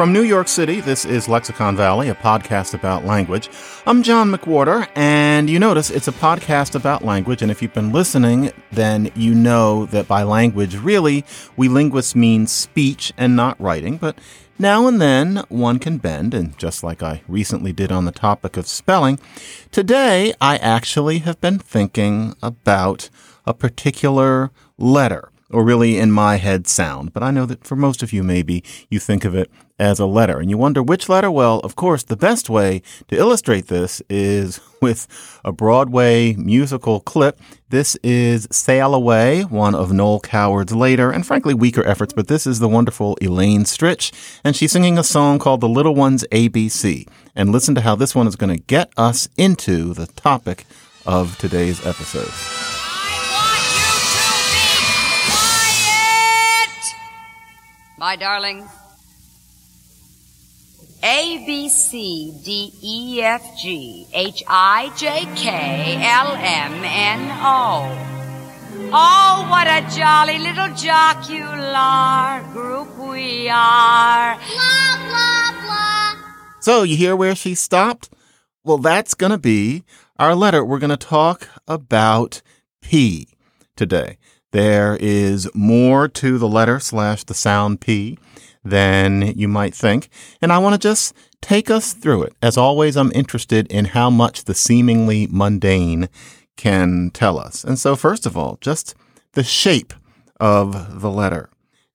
From New York City, this is Lexicon Valley, a podcast about language. I'm John McWhorter, and you notice it's a podcast about language. And if you've been listening, then you know that by language, really, we linguists mean speech and not writing. But now and then one can bend, and just like I recently did on the topic of spelling, today I actually have been thinking about a particular letter or really in my head sound. But I know that for most of you, maybe you think of it as a letter. And you wonder which letter? Well, of course, the best way to illustrate this is with a Broadway musical clip. This is Sail Away, one of Noel Coward's later and frankly weaker efforts, but this is the wonderful Elaine Stritch. And she's singing a song called The Little Ones ABC. And listen to how this one is going to get us into the topic of today's episode. My darling, A, B, C, D, E, F, G, H, I, J, K, L, M, N, O. Oh, what a jolly little jocular group we are. Blah, blah, blah. So, you hear where she stopped? Well, that's going to be our letter. We're going to talk about P today. There is more to the letter slash the sound P than you might think. And I want to just take us through it. As always, I'm interested in how much the seemingly mundane can tell us. And so, first of all, just the shape of the letter.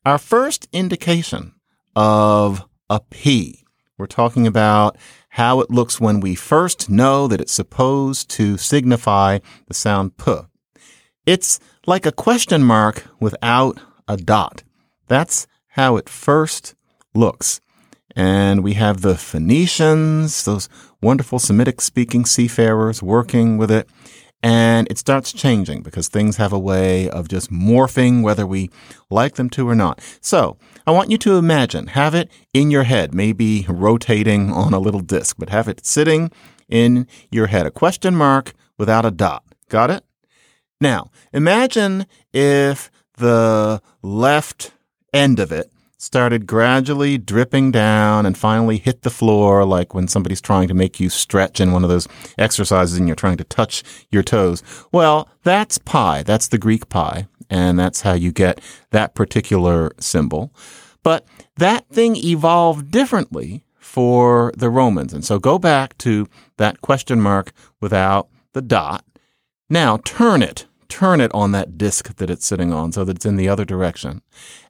Our first indication of a P. We're talking about how it looks when we first know that it's supposed to signify the sound P. It's like a question mark without a dot. That's how it first looks. And we have the Phoenicians, those wonderful Semitic speaking seafarers working with it. And it starts changing because things have a way of just morphing whether we like them to or not. So I want you to imagine, have it in your head, maybe rotating on a little disc, but have it sitting in your head, a question mark without a dot. Got it? Now, imagine if the left end of it started gradually dripping down and finally hit the floor, like when somebody's trying to make you stretch in one of those exercises and you're trying to touch your toes. Well, that's pi. That's the Greek pi. And that's how you get that particular symbol. But that thing evolved differently for the Romans. And so go back to that question mark without the dot now turn it, turn it on that disk that it's sitting on so that it's in the other direction.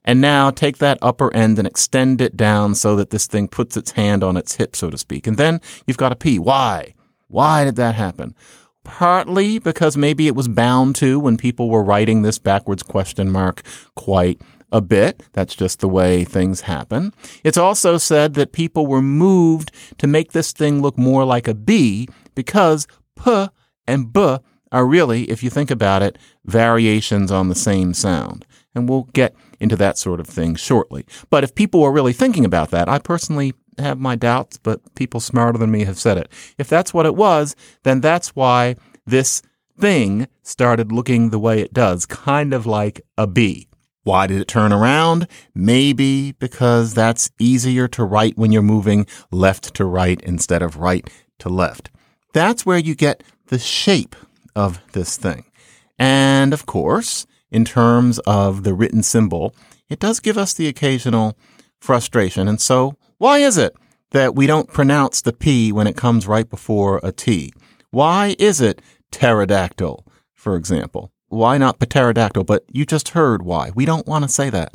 And now take that upper end and extend it down so that this thing puts its hand on its hip, so to speak. And then you've got a P. Why? Why did that happen? Partly because maybe it was bound to when people were writing this backwards question mark quite a bit. That's just the way things happen. It's also said that people were moved to make this thing look more like a B because P and B are really, if you think about it, variations on the same sound. And we'll get into that sort of thing shortly. But if people were really thinking about that, I personally have my doubts, but people smarter than me have said it. If that's what it was, then that's why this thing started looking the way it does, kind of like a B. Why did it turn around? Maybe because that's easier to write when you're moving left to right instead of right to left. That's where you get the shape of this thing. And of course, in terms of the written symbol, it does give us the occasional frustration. And so, why is it that we don't pronounce the P when it comes right before a T? Why is it pterodactyl, for example? Why not pterodactyl? But you just heard why. We don't want to say that.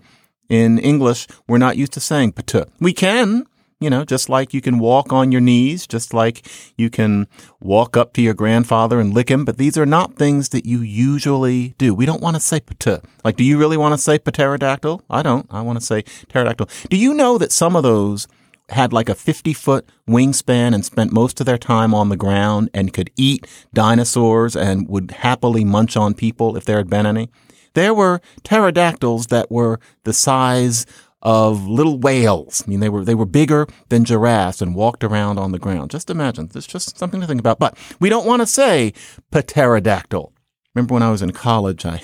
In English, we're not used to saying pat. We can, you know, just like you can walk on your knees, just like you can walk up to your grandfather and lick him, but these are not things that you usually do. We don't want to say pter. Like, do you really want to say pterodactyl? I don't. I want to say pterodactyl. Do you know that some of those had like a 50 foot wingspan and spent most of their time on the ground and could eat dinosaurs and would happily munch on people if there had been any? There were pterodactyls that were the size of little whales. I mean, they were they were bigger than giraffes and walked around on the ground. Just imagine. It's just something to think about. But we don't want to say pterodactyl. Remember when I was in college, I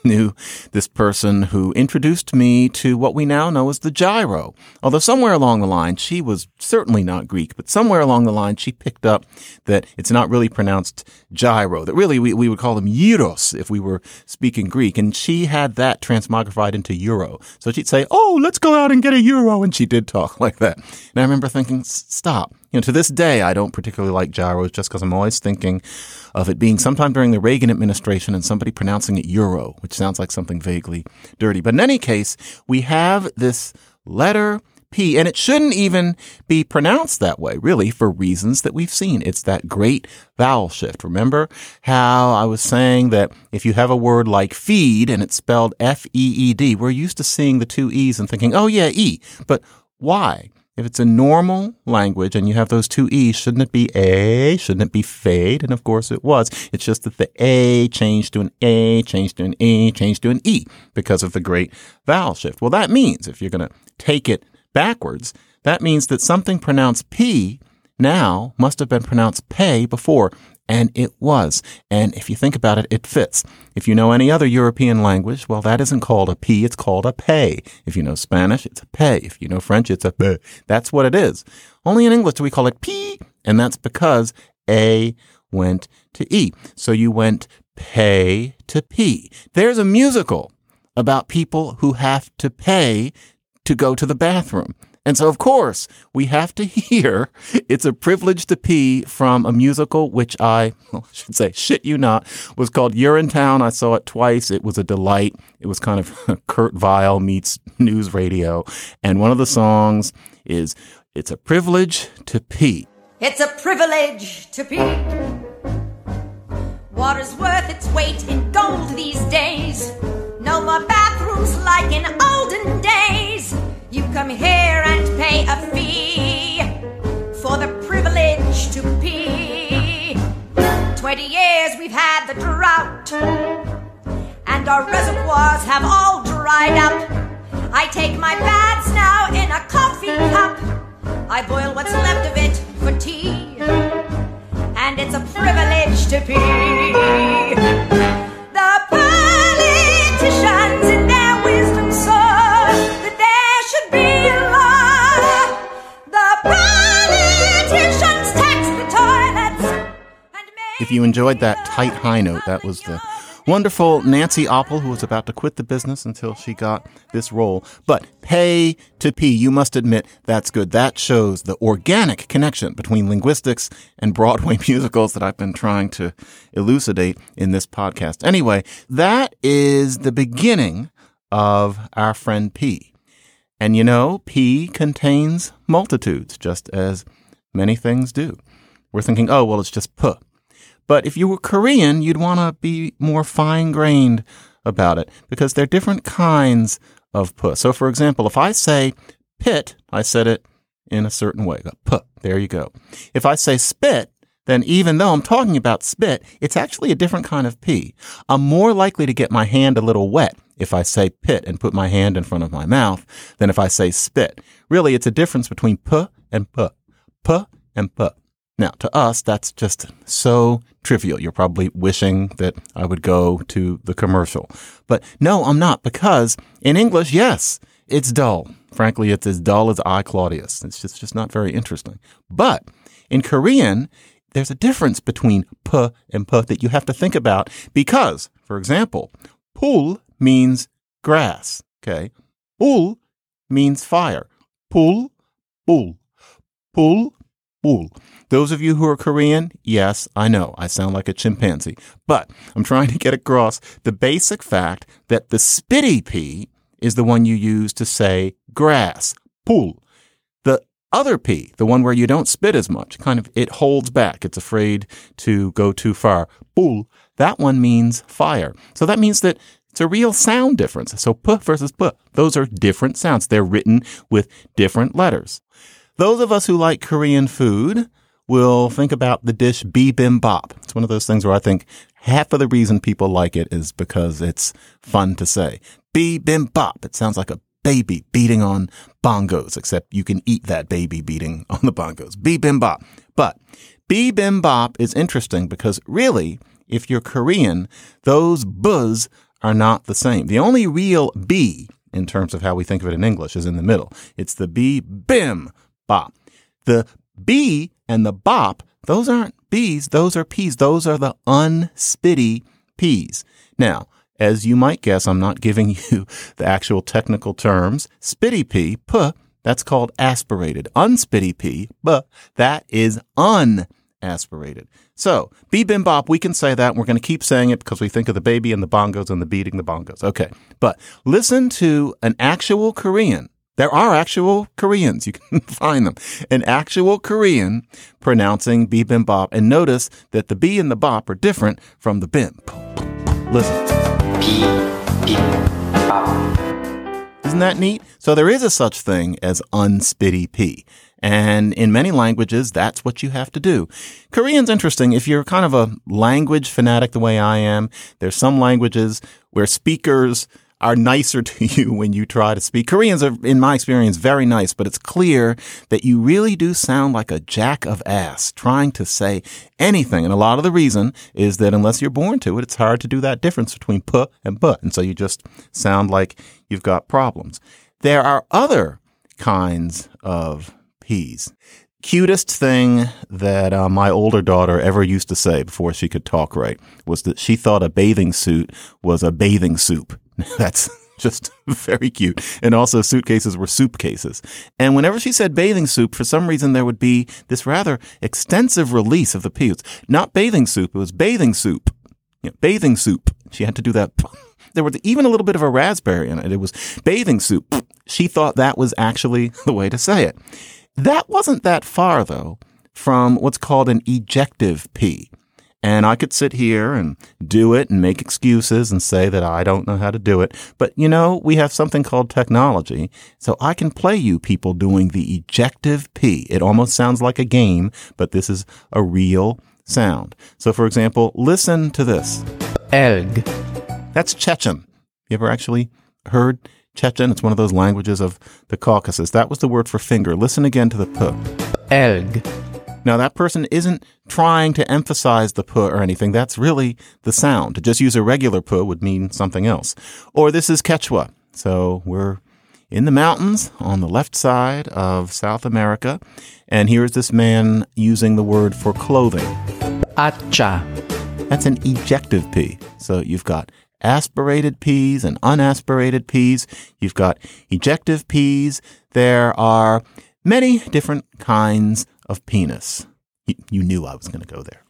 knew this person who introduced me to what we now know as the gyro. Although somewhere along the line, she was certainly not Greek, but somewhere along the line, she picked up that it's not really pronounced gyro, that really we, we would call them gyros if we were speaking Greek. And she had that transmogrified into euro. So she'd say, Oh, let's go out and get a euro. And she did talk like that. And I remember thinking, stop. You know, to this day, I don't particularly like gyros just because I'm always thinking of it being sometime during the Reagan administration and somebody pronouncing it euro, which sounds like something vaguely dirty. But in any case, we have this letter P, and it shouldn't even be pronounced that way, really, for reasons that we've seen. It's that great vowel shift. Remember how I was saying that if you have a word like feed and it's spelled F E E D, we're used to seeing the two E's and thinking, oh yeah, E. But why? If it's a normal language and you have those two E's, shouldn't it be A? Shouldn't it be fade? And of course it was. It's just that the A changed to an A, changed to an E, changed to an E because of the great vowel shift. Well, that means if you're going to take it backwards, that means that something pronounced P now must have been pronounced pay before. And it was. And if you think about it, it fits. If you know any other European language, well, that isn't called a P, it's called a pay. If you know Spanish, it's a pay. If you know French, it's a pay. That's what it is. Only in English do we call it P, and that's because A went to E. So you went pay to P. There's a musical about people who have to pay to go to the bathroom. And so, of course, we have to hear It's a Privilege to Pee from a musical, which I, well, should say, shit you not, was called Urinetown. I saw it twice. It was a delight. It was kind of Kurt Weill meets news radio. And one of the songs is It's a Privilege to Pee. It's a privilege to pee. Water's worth its weight in gold these days. No more bathrooms like in olden days. You come here and pay a fee for the privilege to pee. Twenty years we've had the drought, and our reservoirs have all dried up. I take my baths now in a coffee cup. I boil what's left of it for tea, and it's a privilege to pee. If you enjoyed that tight high note, that was the wonderful Nancy Opel who was about to quit the business until she got this role. But pay to pee, you must admit that's good. That shows the organic connection between linguistics and Broadway musicals that I've been trying to elucidate in this podcast. Anyway, that is the beginning of our friend P. And you know, P contains multitudes, just as many things do. We're thinking, oh, well, it's just P. But if you were Korean, you'd want to be more fine grained about it because there are different kinds of P. So, for example, if I say pit, I said it in a certain way. Go, P. There you go. If I say spit, then even though I'm talking about spit, it's actually a different kind of P. I'm more likely to get my hand a little wet if I say pit and put my hand in front of my mouth than if I say spit. Really, it's a difference between P and P. P and P. Now, to us, that's just so trivial. You're probably wishing that I would go to the commercial. But no, I'm not because in English, yes, it's dull. Frankly, it's as dull as I, Claudius. It's just, just not very interesting. But in Korean, there's a difference between p and p that you have to think about because, for example, pul means grass. Okay. Pul means fire. Pul, pul, pul, pul. Those of you who are Korean, yes, I know I sound like a chimpanzee, but I'm trying to get across the basic fact that the spitty P is the one you use to say grass, pul. The other P, the one where you don't spit as much, kind of, it holds back. It's afraid to go too far. Pul, that one means fire. So that means that it's a real sound difference. So p versus p, those are different sounds. They're written with different letters. Those of us who like Korean food will think about the dish bibimbap. It's one of those things where I think half of the reason people like it is because it's fun to say. Bibimbap. It sounds like a baby beating on bongos, except you can eat that baby beating on the bongos. Bibimbap. But bibimbap is interesting because really, if you're Korean, those buzz are not the same. The only real B in terms of how we think of it in English is in the middle. It's the B bim bop. The B and the bop, those aren't B's, those are P's. Those are the unspitty P's. Now, as you might guess, I'm not giving you the actual technical terms. Spitty P, P, that's called aspirated. Unspitty P, B, that is unaspirated. So, bim bop, we can say that. We're going to keep saying it because we think of the baby and the bongos and the beating the bongos. Okay. But listen to an actual Korean. There are actual Koreans. You can find them. An actual Korean pronouncing bibimbap. And notice that the B and the bop are different from the bim. Listen. Isn't that neat? So there is a such thing as unspitty P. And in many languages, that's what you have to do. Korean's interesting. If you're kind of a language fanatic the way I am, there's some languages where speakers are nicer to you when you try to speak. Koreans are, in my experience, very nice, but it's clear that you really do sound like a jack of ass trying to say anything. And a lot of the reason is that unless you're born to it, it's hard to do that difference between p and but. And so you just sound like you've got problems. There are other kinds of P's cutest thing that uh, my older daughter ever used to say before she could talk right was that she thought a bathing suit was a bathing soup. That's just very cute. And also suitcases were soup cases. And whenever she said bathing soup, for some reason there would be this rather extensive release of the P. Not bathing soup, it was bathing soup. You know, bathing soup. She had to do that. There was even a little bit of a raspberry in it. It was bathing soup. She thought that was actually the way to say it. That wasn't that far, though, from what's called an ejective P. And I could sit here and do it and make excuses and say that I don't know how to do it. But you know, we have something called technology. So I can play you people doing the ejective P. It almost sounds like a game, but this is a real sound. So for example, listen to this. Elg. That's Chechen. You ever actually heard Chechen? It's one of those languages of the Caucasus. That was the word for finger. Listen again to the P. Elg. Now, that person isn't trying to emphasize the p or anything. That's really the sound. To just use a regular p would mean something else. Or this is Quechua. So we're in the mountains on the left side of South America. And here's this man using the word for clothing. Acha. That's an ejective P. So you've got aspirated P's and unaspirated P's. You've got ejective P's. There are many different kinds of penis. You, knew I was going to go there.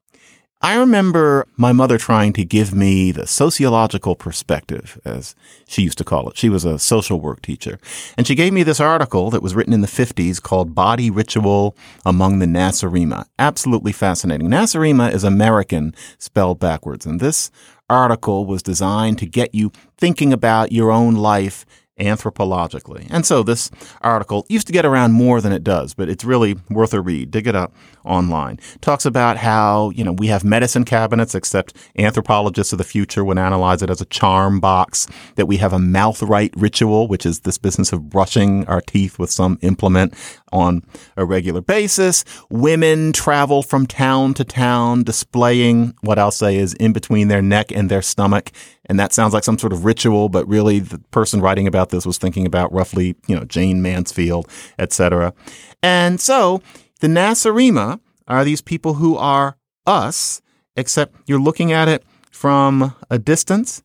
I remember my mother trying to give me the sociological perspective, as she used to call it. She was a social work teacher. And she gave me this article that was written in the 50s called Body Ritual Among the Nacirema. Absolutely fascinating. Nacirema is American spelled backwards. And this article was designed to get you thinking about your own life anthropologically. And so this article used to get around more than it does, but it's really worth a read. Dig it up online. Talks about how, you know, we have medicine cabinets, except anthropologists of the future would analyze it as a charm box, that we have a mouth rite ritual, which is this business of brushing our teeth with some implement on a regular basis. Women travel from town to town displaying what I'll say is in between their neck and their stomach. And that sounds like some sort of ritual, but really the person writing about this was thinking about roughly, you know, Jayne Mansfield, etc. And so the Nacirema are these people who are us, except you're looking at it from a distance.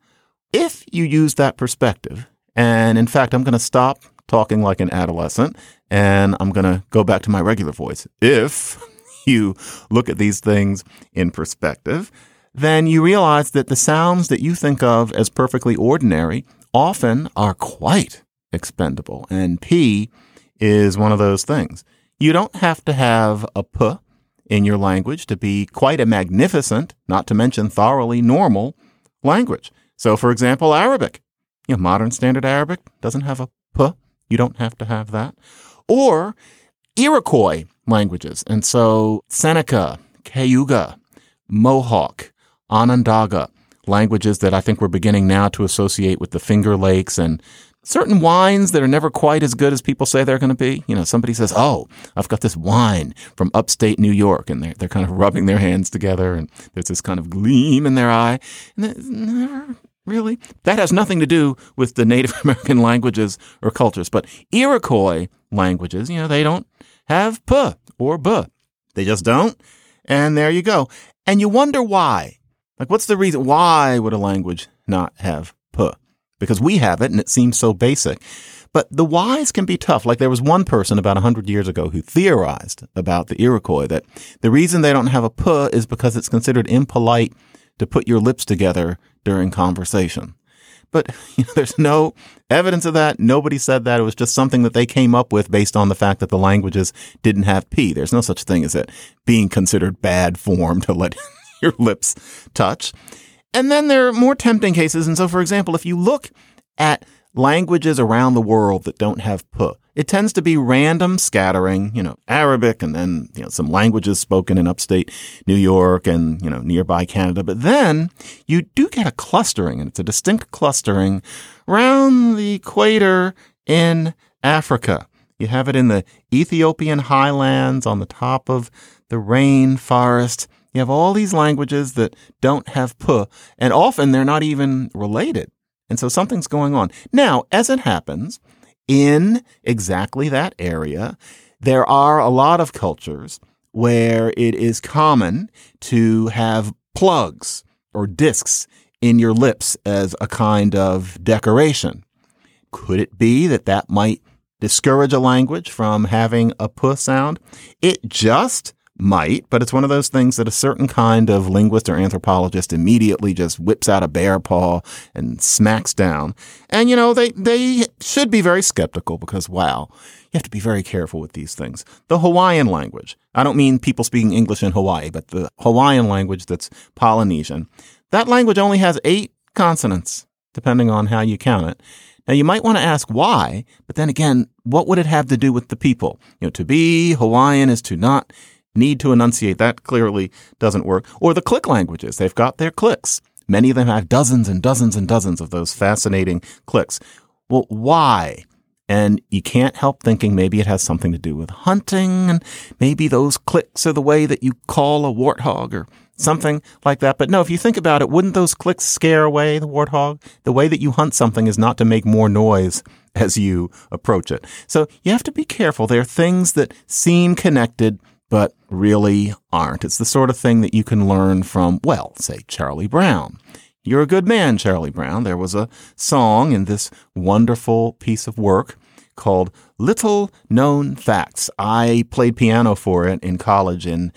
If you use that perspective, and in fact, I'm going to stop talking like an adolescent and I'm going to go back to my regular voice. If you look at these things in perspective, then you realize that the sounds that you think of as perfectly ordinary often are quite expendable. And P is one of those things. You don't have to have a P in your language to be quite a magnificent, not to mention thoroughly normal language. So, for example, Arabic. You know, modern standard Arabic doesn't have a P. You don't have to have that. Or Iroquois languages. And so Seneca, Cayuga, Mohawk, Onondaga, languages that I think we're beginning now to associate with the Finger Lakes and certain wines that are never quite as good as people say they're going to be. You know, somebody says, "Oh, I've got this wine from upstate New York," and they're they're kind of rubbing their hands together, and there's this kind of gleam in their eye, and never really. That has nothing to do with the Native American languages or cultures, but Iroquois languages, you know, they don't have puh or buh. They just don't, and there you go. And you wonder why. Like, what's the reason? Why would a language not have p? Because we have it and it seems so basic. But the whys can be tough. Like there was one person about 100 years ago who theorized about the Iroquois that the reason they don't have a p is because it's considered impolite to put your lips together during conversation. But you know, there's no evidence of that. Nobody said that. It was just something that they came up with based on the fact that the languages didn't have P. There's no such thing as it being considered bad form to let your lips touch. And then there are more tempting cases. And so, for example, if you look at languages around the world that don't have p, it tends to be random scattering, you know, Arabic and then, you know, some languages spoken in upstate New York and, you know, nearby Canada. But then you do get a clustering and it's a distinct clustering around the equator in Africa. You have it in the Ethiopian highlands on the top of the rainforest. You have all these languages that don't have p, and often they're not even related. And so something's going on. Now, as it happens, in exactly that area, there are a lot of cultures where it is common to have plugs or discs in your lips as a kind of decoration. Could it be that that might discourage a language from having a p sound? It just might, but it's one of those things that a certain kind of linguist or anthropologist immediately just whips out a bear paw and smacks down. And you know, they, they should be very skeptical because wow, you have to be very careful with these things. The Hawaiian language. I don't mean people speaking English in Hawaii, but the Hawaiian language that's Polynesian. That language only has eight consonants, depending on how you count it. Now you might want to ask why, but then again, what would it have to do with the people? You know, to be Hawaiian is to not need to enunciate. That clearly doesn't work. Or the click languages. They've got their clicks. Many of them have dozens and dozens and dozens of those fascinating clicks. Well, why? And you can't help thinking maybe it has something to do with hunting and maybe those clicks are the way that you call a warthog or something like that. But no, if you think about it, wouldn't those clicks scare away the warthog? The way that you hunt something is not to make more noise as you approach it. So you have to be careful. There are things that seem connected but really aren't. It's the sort of thing that you can learn from, well, say Charlie Brown. You're a good man, Charlie Brown. There was a song in this wonderful piece of work called Little Known Facts. I played piano for it in college in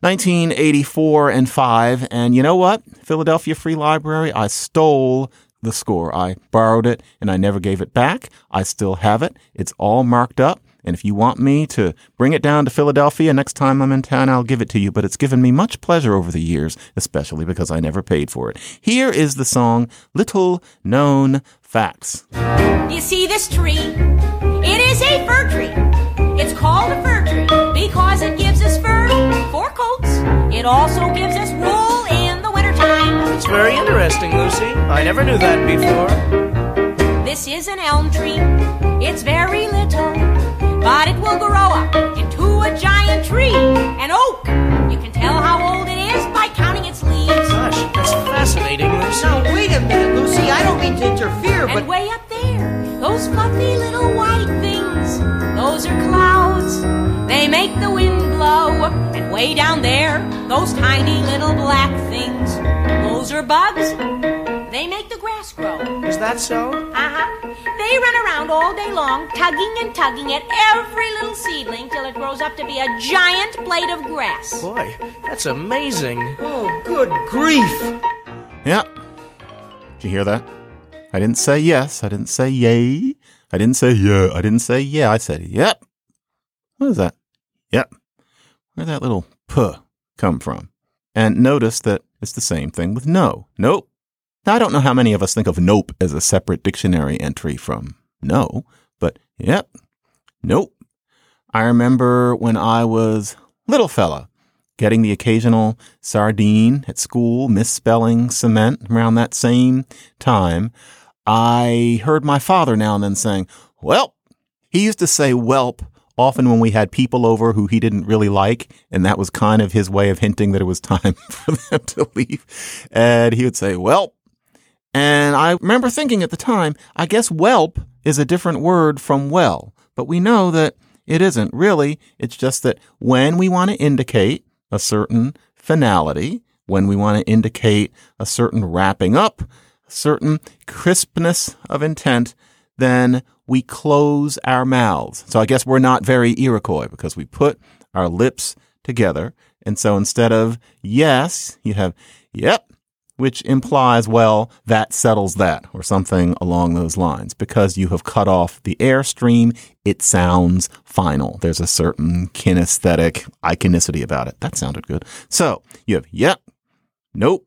1984 and 5. And you know what? Philadelphia Free Library, I stole the score. I borrowed it and I never gave it back. I still have it. It's all marked up. And if you want me to bring it down to Philadelphia next time I'm in town, I'll give it to you. But it's given me much pleasure over the years, especially because I never paid for it. Here is the song Little Known Facts. You see this tree? It is a fir tree. It's called a fir tree because it gives us fur, for coats. It also gives us wool in the wintertime. It's very interesting, Lucy. I never knew that before. This is an elm tree. It's very little, but it will grow up into a giant tree. An oak. You can tell how old it is by counting its leaves. Gosh, that's fascinating, Lucy. Now, wait a minute, Lucy. I don't mean to interfere, but And way up there, those fluffy little white things, those are clouds. They make the wind blow. And way down there, those tiny little black things, those are bugs. They make the grass grow. Is that so? Uh-huh. They run around all day long, tugging and tugging at every little seedling till it grows up to be a giant blade of grass. Boy, that's amazing. oh, good grief! Yeah. Did you hear that? I didn't say yes. I didn't say yay. I didn't say yeah. I didn't say yeah. I said yep. What is that? Yep. Where'd that little puh come from? And notice that it's the same thing with no. Nope. Now, I don't know how many of us think of nope as a separate dictionary entry from no, but yep. Nope. I remember when I was little fella getting the occasional sardine at school, misspelling cement around that same time. I heard my father now and then saying, Well, he used to say whelp often when we had people over who he didn't really like, and that was kind of his way of hinting that it was time for them to leave. And he would say, Welp. And I remember thinking at the time, I guess whelp is a different word from well, but we know that it isn't really. It's just that when we want to indicate a certain finality, when we want to indicate a certain wrapping up, a certain crispness of intent, then we close our mouths. So I guess we're not very Iroquois because we put our lips together. And so instead of yes, you have yep, which implies, well, that settles that or something along those lines. Because you have cut off the airstream, it sounds final. There's a certain kinesthetic iconicity about it. That sounded good. So you have yep, nope,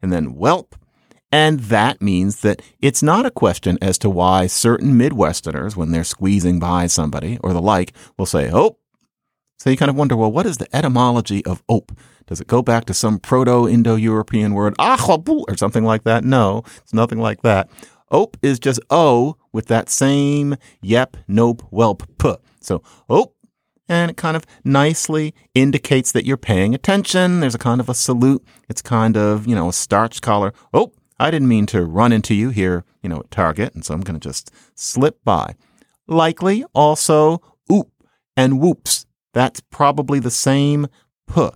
and then whelp. And that means that it's not a question as to why certain Midwesterners, when they're squeezing by somebody or the like, will say, oh. So you kind of wonder, well, what is the etymology of ope? Does it go back to some Proto-Indo-European word, achabu, or something like that? No, it's nothing like that. Ope is just O with that same yep, nope, whelp, p. So ope, and it kind of nicely indicates that you're paying attention. There's a kind of a salute. It's kind of, you know, a starch collar. Oh, I didn't mean to run into you here, you know, at Target, and so I'm going to just slip by. Likely also oop and whoops. That's probably the same p.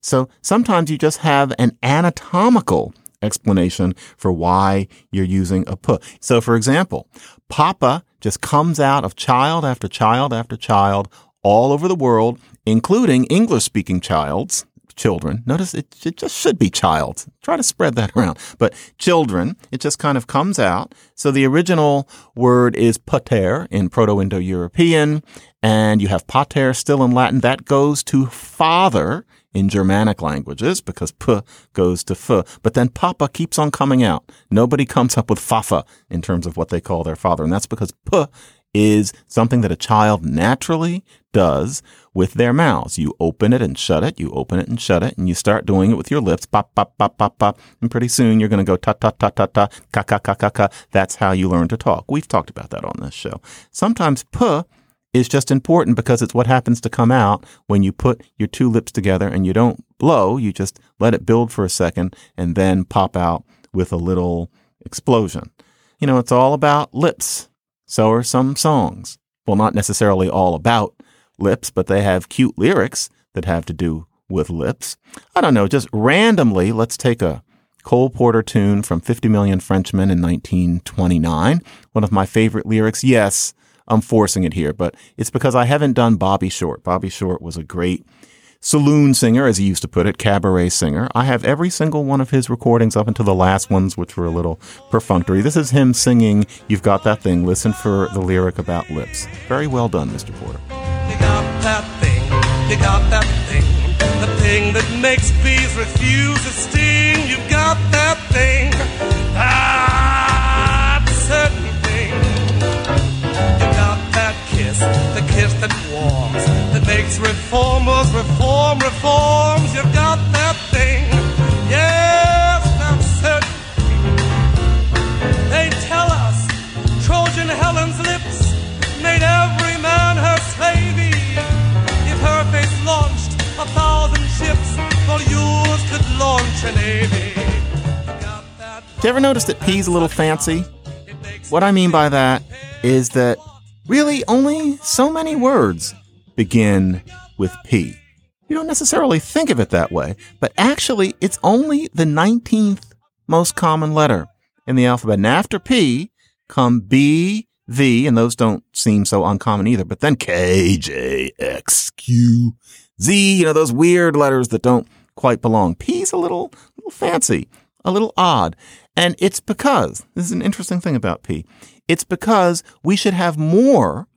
So sometimes you just have an anatomical explanation for why you're using a p. So for example, Papa just comes out of child after child after child all over the world, including English speaking childs, children. Notice it, it just should be child. Try to spread that around. But children, it just kind of comes out. So the original word is pater in Proto-Indo-European, and you have pater still in Latin. That goes to father in Germanic languages because p goes to f. But then papa keeps on coming out. Nobody comes up with fafa in terms of what they call their father. And that's because p is something that a child naturally does with their mouths. You open it and shut it, you open it and shut it, and you start doing it with your lips, pop, pop, pop, pop, pop. And pretty soon you're going to go ta, ta, ta, ta, ta, ka, ka, ka, ka, ka. That's how you learn to talk. We've talked about that on this show. Sometimes p is just important because it's what happens to come out when you put your two lips together and you don't blow, you just let it build for a second and then pop out with a little explosion. You know, it's all about lips. So are some songs. Well, not necessarily all about lips, but they have cute lyrics that have to do with lips. I don't know, just randomly, let's take a Cole Porter tune from 50 Million Frenchmen in 1929. One of my favorite lyrics. Yes, I'm forcing it here, but it's because I haven't done Bobby Short. Bobby Short was a great saloon singer, as he used to put it, cabaret singer. I have every single one of his recordings up until the last ones, which were a little perfunctory. This is him singing You've Got That Thing. Listen for the lyric about lips. Very well done, Mr. Porter. You got that thing, you got that thing, the thing that makes bees refuse to sting. You got that thing, reformers reform reforms, you've got that thing, yes, that certain thing. They tell us Trojan Helen's lips made every man her slavey. If her face launched a thousand ships, well, yours could launch a navy. Did you ever notice that P's a little fancy? What I mean by that is that really only so many words begin with P. You don't necessarily think of it that way, but actually it's only the 19th most common letter in the alphabet. And after P come B, V, and those don't seem so uncommon either, but then K, J, X, Q, Z, you know, those weird letters that don't quite belong. P's a little, little fancy, a little odd. And it's because, this is an interesting thing about P, it's because we should have more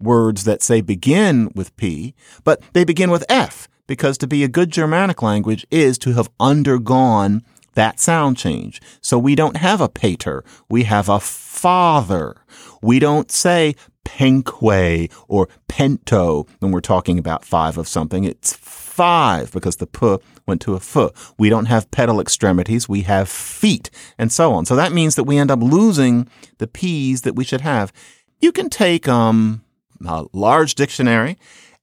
words that say begin with P, but they begin with F, because to be a good Germanic language is to have undergone that sound change. So we don't have a pater. We have a father. We don't say penque or pento when we're talking about five of something. It's five because the p went to a f. We don't have pedal extremities. We have feet and so on. So that means that we end up losing the p's that we should have. You can take um, a large dictionary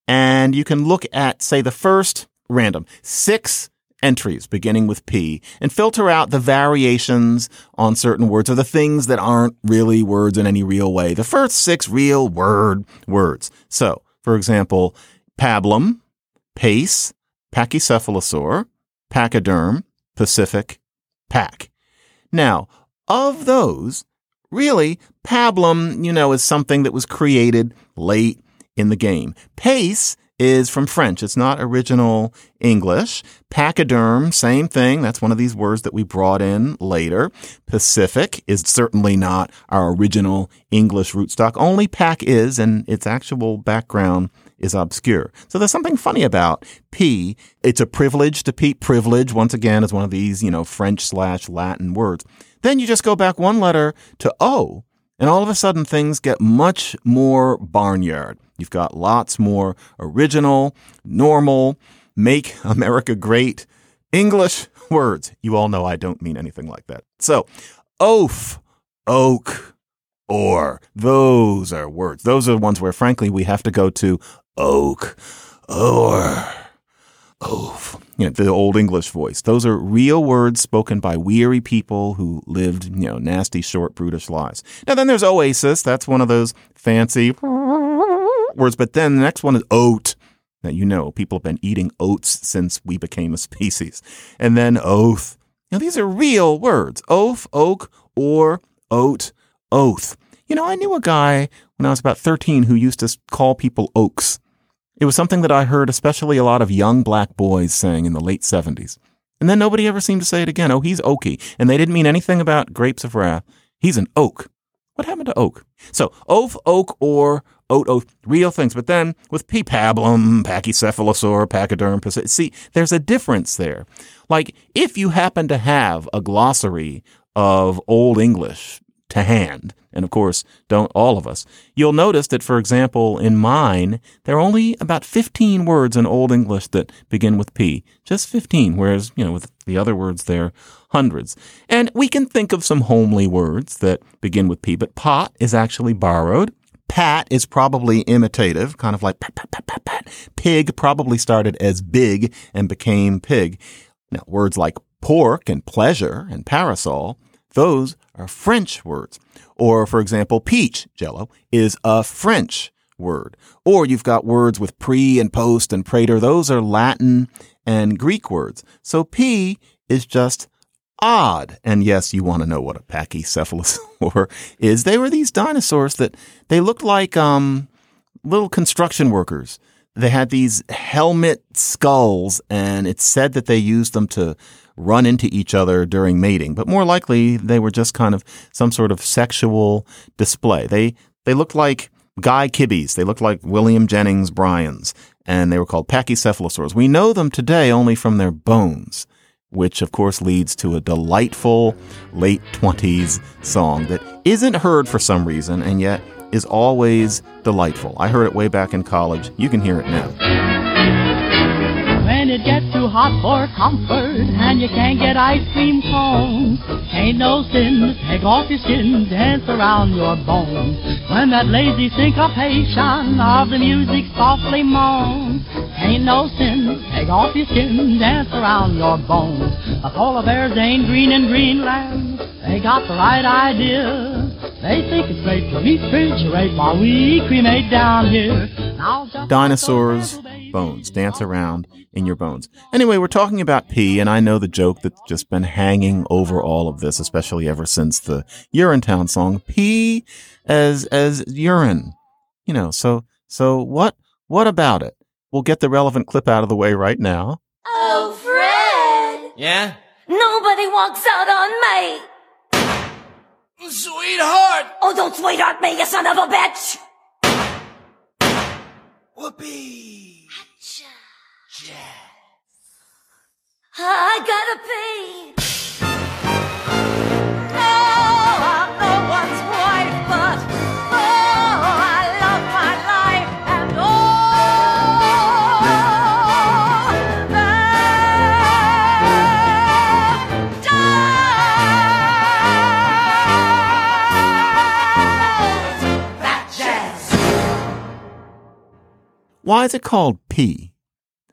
and you can look at, say, the first random six entries beginning with P and filter out the variations on certain words or the things that aren't really words in any real way. The first six real word words. So, for example, pablum, pace, pachycephalosaur, pachyderm, pacific, pack. Now, of those, really, pablum, you know, is something that was created late in the game. Pace is from French. It's not original English. Pachyderm, same thing. That's one of these words that we brought in later. Pacific is certainly not our original English rootstock. Only pack is, and its actual background is obscure. So there's something funny about P. It's a privilege to P. Privilege, once again, is one of these, you know, French slash Latin words. Then you just go back one letter to O, and all of a sudden things get much more barnyard. You've got lots more original, normal, make America great English words. You all know I don't mean anything like that. So, oaf, oak, or those are words. Those are the ones where, frankly, we have to go to oak, or, oaf. You know, the old English voice. Those are real words spoken by weary people who lived, you know, nasty, short, brutish lives. Now, then there's oasis. That's one of those fancy words. But then the next one is oat. Now, you know, people have been eating oats since we became a species. And then oath. Now, these are real words oaf, oak, or oat, oath. You know, I knew a guy when I was about 13 who used to call people oaks. It was something that I heard especially a lot of young black boys saying in the late 70s. And then nobody ever seemed to say it again. Oh, he's oaky. And they didn't mean anything about grapes of wrath. He's an oak. What happened to oak? So, oaf, oak, or oat, oat, real things. But then with P. pablum, pachycephalosaur, pachyderm, see, there's a difference there. Like, if you happen to have a glossary of Old English to hand, and of course, don't all of us, you'll notice that, for example, in mine, there are only about 15 words in Old English that begin with P. Just 15, whereas, you know, with the other words, there are hundreds. And we can think of some homely words that begin with P, but pot is actually borrowed. Pat is probably imitative, kind of like pat, pat, pat, pat, pat. Pig probably started as big and became pig. Now, words like pork and pleasure and parasol, those are French words. Or, for example, peach, jello, is a French word. Or you've got words with pre and post and praetor. Those are Latin and Greek words. So P is just odd. And yes, you want to know what a pachycephalosaur is. They were these dinosaurs that they looked like um, little construction workers. They had these helmet skulls, and it's said that they used them to run into each other during mating. But more likely, they were just kind of some sort of sexual display. They they looked like Guy Kibbee's. They looked like William Jennings Bryan's, and they were called pachycephalosaurs. We know them today only from their bones which of course leads to a delightful late 20s song that isn't heard for some reason and yet is always delightful. I heard it way back in college. You can hear it now. It gets too hot for comfort and you can't get ice cream cones, ain't no sin to take off your skin, dance around your bones. When that lazy syncopation of the music softly moans, ain't no sin to take off your skin, dance around your bones. The polar bears ain't green in Greenland, they got the right idea. They think it's great to refrigerate while we cremate down here. Dinosaurs, bones, dance around in your bones. Anyway, we're talking about pee, and I know the joke that's just been hanging over all of this, especially ever since the Urinetown song, pee as as urine. You know, so so what what about it? We'll get the relevant clip out of the way right now. Oh, Fred! Yeah? Nobody walks out on me! Sweetheart! Oh, don't sweetheart me, you son of a bitch! Whoopee! I gotta pee. No, I'm no one's wife, but oh, I love my life, and that jazz. Why is it called pee?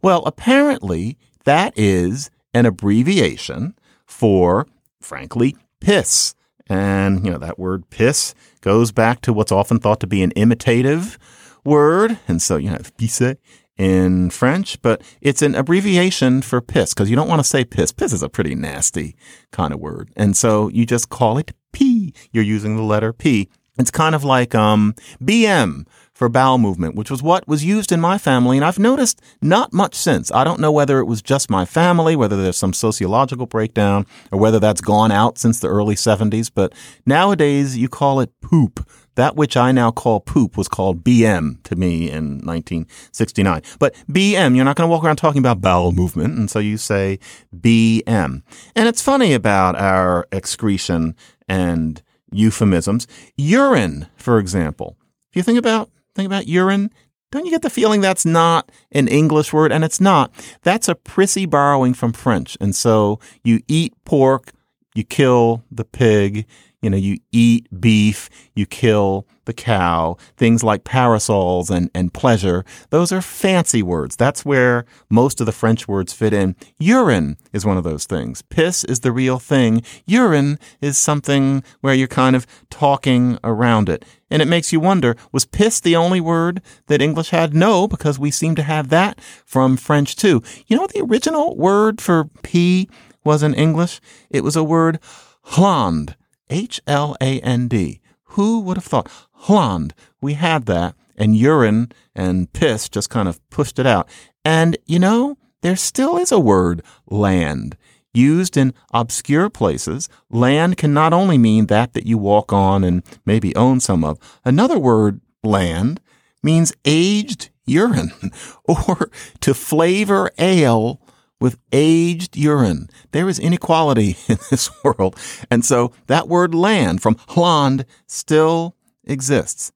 Well, apparently that is an abbreviation for, frankly, piss. And, you know, that word piss goes back to what's often thought to be an imitative word. And so, you know, pisse in French, but it's an abbreviation for piss because you don't want to say piss. Piss is a pretty nasty kind of word. And so you just call it P. You're using the letter P. It's kind of like um, BM for bowel movement, which was what was used in my family. And I've noticed not much since. I don't know whether it was just my family, whether there's some sociological breakdown, or whether that's gone out since the early 70s. But nowadays, you call it poop. That which I now call poop was called BM to me in 1969. But BM, you're not going to walk around talking about bowel movement. And so you say BM. And it's funny about our excretion and euphemisms. Urine, for example. If you think about think about urine, don't you get the feeling that's not an English word? And it's not. That's a prissy borrowing from French. And so you eat pork, you kill the pig, you know, you eat beef, you kill the cow, things like parasols and, and pleasure. Those are fancy words. That's where most of the French words fit in. Urine is one of those things. Piss is the real thing. Urine is something where you're kind of talking around it. And it makes you wonder, was piss the only word that English had? No, because we seem to have that from French too. You know what the original word for pee was in English? It was a word, hland. H L A N D. Who would have thought? Hland. We had that, and urine and piss just kind of pushed it out. And you know, there still is a word, land. Used in obscure places, land can not only mean that that you walk on and maybe own some of. Another word, land, means aged urine or to flavor ale with aged urine. There is inequality in this world. And so that word land from Hland still exists.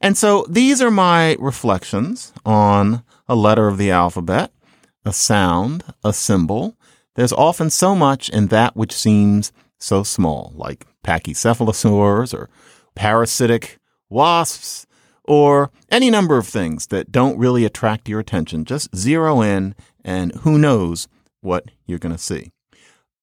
And so these are my reflections on a letter of the alphabet, a sound, a symbol. There's often so much in that which seems so small, like pachycephalosaurs or parasitic wasps or any number of things that don't really attract your attention. Just zero in and who knows what you're going to see.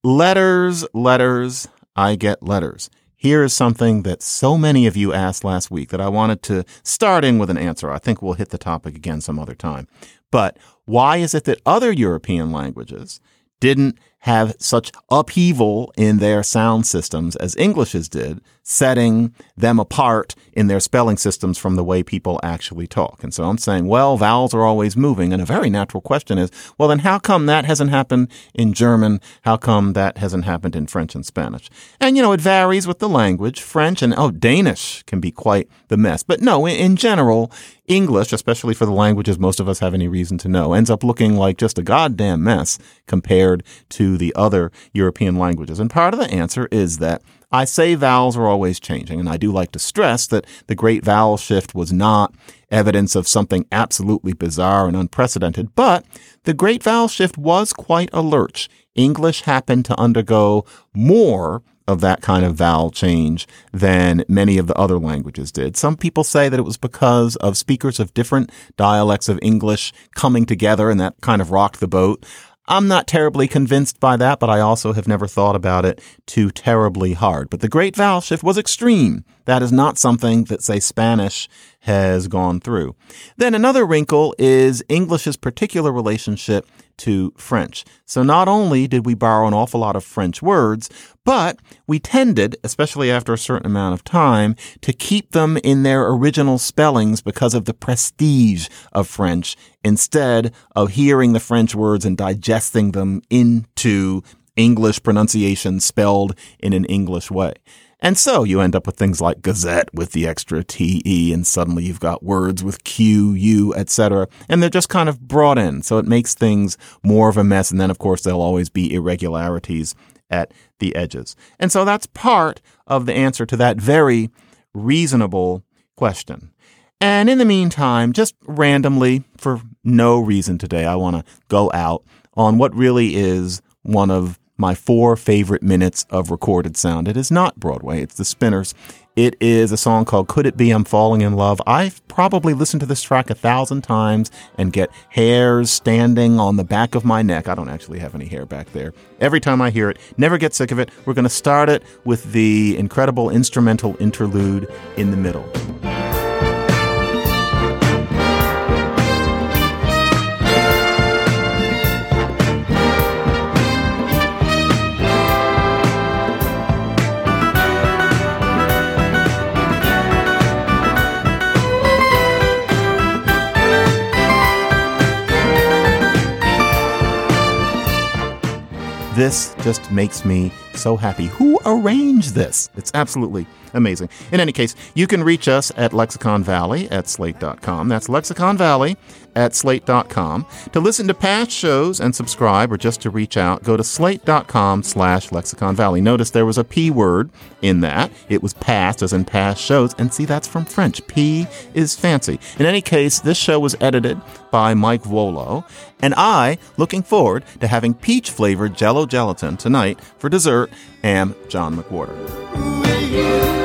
Letters, letters, I get letters. Here is something that so many of you asked last week that I wanted to start in with an answer. I think we'll hit the topic again some other time. But why is it that other European languages didn't have such upheaval in their sound systems as Englishes did, setting them apart in their spelling systems from the way people actually talk. And so I'm saying, well, vowels are always moving. And a very natural question is, well, then how come that hasn't happened in German? How come that hasn't happened in French and Spanish? And, you know, it varies with the language. French and, oh, Danish can be quite the mess. But no, in, in general, English, especially for the languages most of us have any reason to know, ends up looking like just a goddamn mess compared to the other European languages. And part of the answer is that I say vowels are always changing, and I do like to stress that the great vowel shift was not evidence of something absolutely bizarre and unprecedented, but the great vowel shift was quite a lurch. English happened to undergo more of that kind of vowel change than many of the other languages did. Some people say that it was because of speakers of different dialects of English coming together and that kind of rocked the boat. I'm not terribly convinced by that, but I also have never thought about it too terribly hard. But the great vowel shift was extreme. That is not something that, say, Spanish has gone through. Then another wrinkle is English's particular relationship to French. So not only did we borrow an awful lot of French words, but we tended, especially after a certain amount of time, to keep them in their original spellings because of the prestige of French instead of hearing the French words and digesting them into English pronunciation spelled in an English way. And so you end up with things like gazette with the extra TE and suddenly you've got words with Q, U, etc. And they're just kind of brought in. So it makes things more of a mess. And then of course there'll always be irregularities at the edges. And so that's part of the answer to that very reasonable question. And in the meantime, just randomly, for no reason today, I want to go out on what really is one of my four favorite minutes of recorded sound. It is not Broadway, it's the Spinners. It is a song called Could It Be I'm Falling in Love. I've probably listened to this track a thousand times and get hairs standing on the back of my neck. I don't actually have any hair back there. Every time I hear it, never get sick of it. We're going to start it with the incredible instrumental interlude in the middle. This just makes me so happy. Who arranged this? It's absolutely amazing. In any case, you can reach us at Lexicon Valley at slate.com. That's Lexicon Valley at slate.com. To listen to past shows and subscribe or just to reach out, go to slate.com slash lexicon valley. Notice there was a P word in that. It was past as in past shows. And see, that's from French. P is fancy. In any case, this show was edited by Mike Vuolo. And I, looking forward to having peach flavored jello gelatin tonight for dessert, am John McWhorter.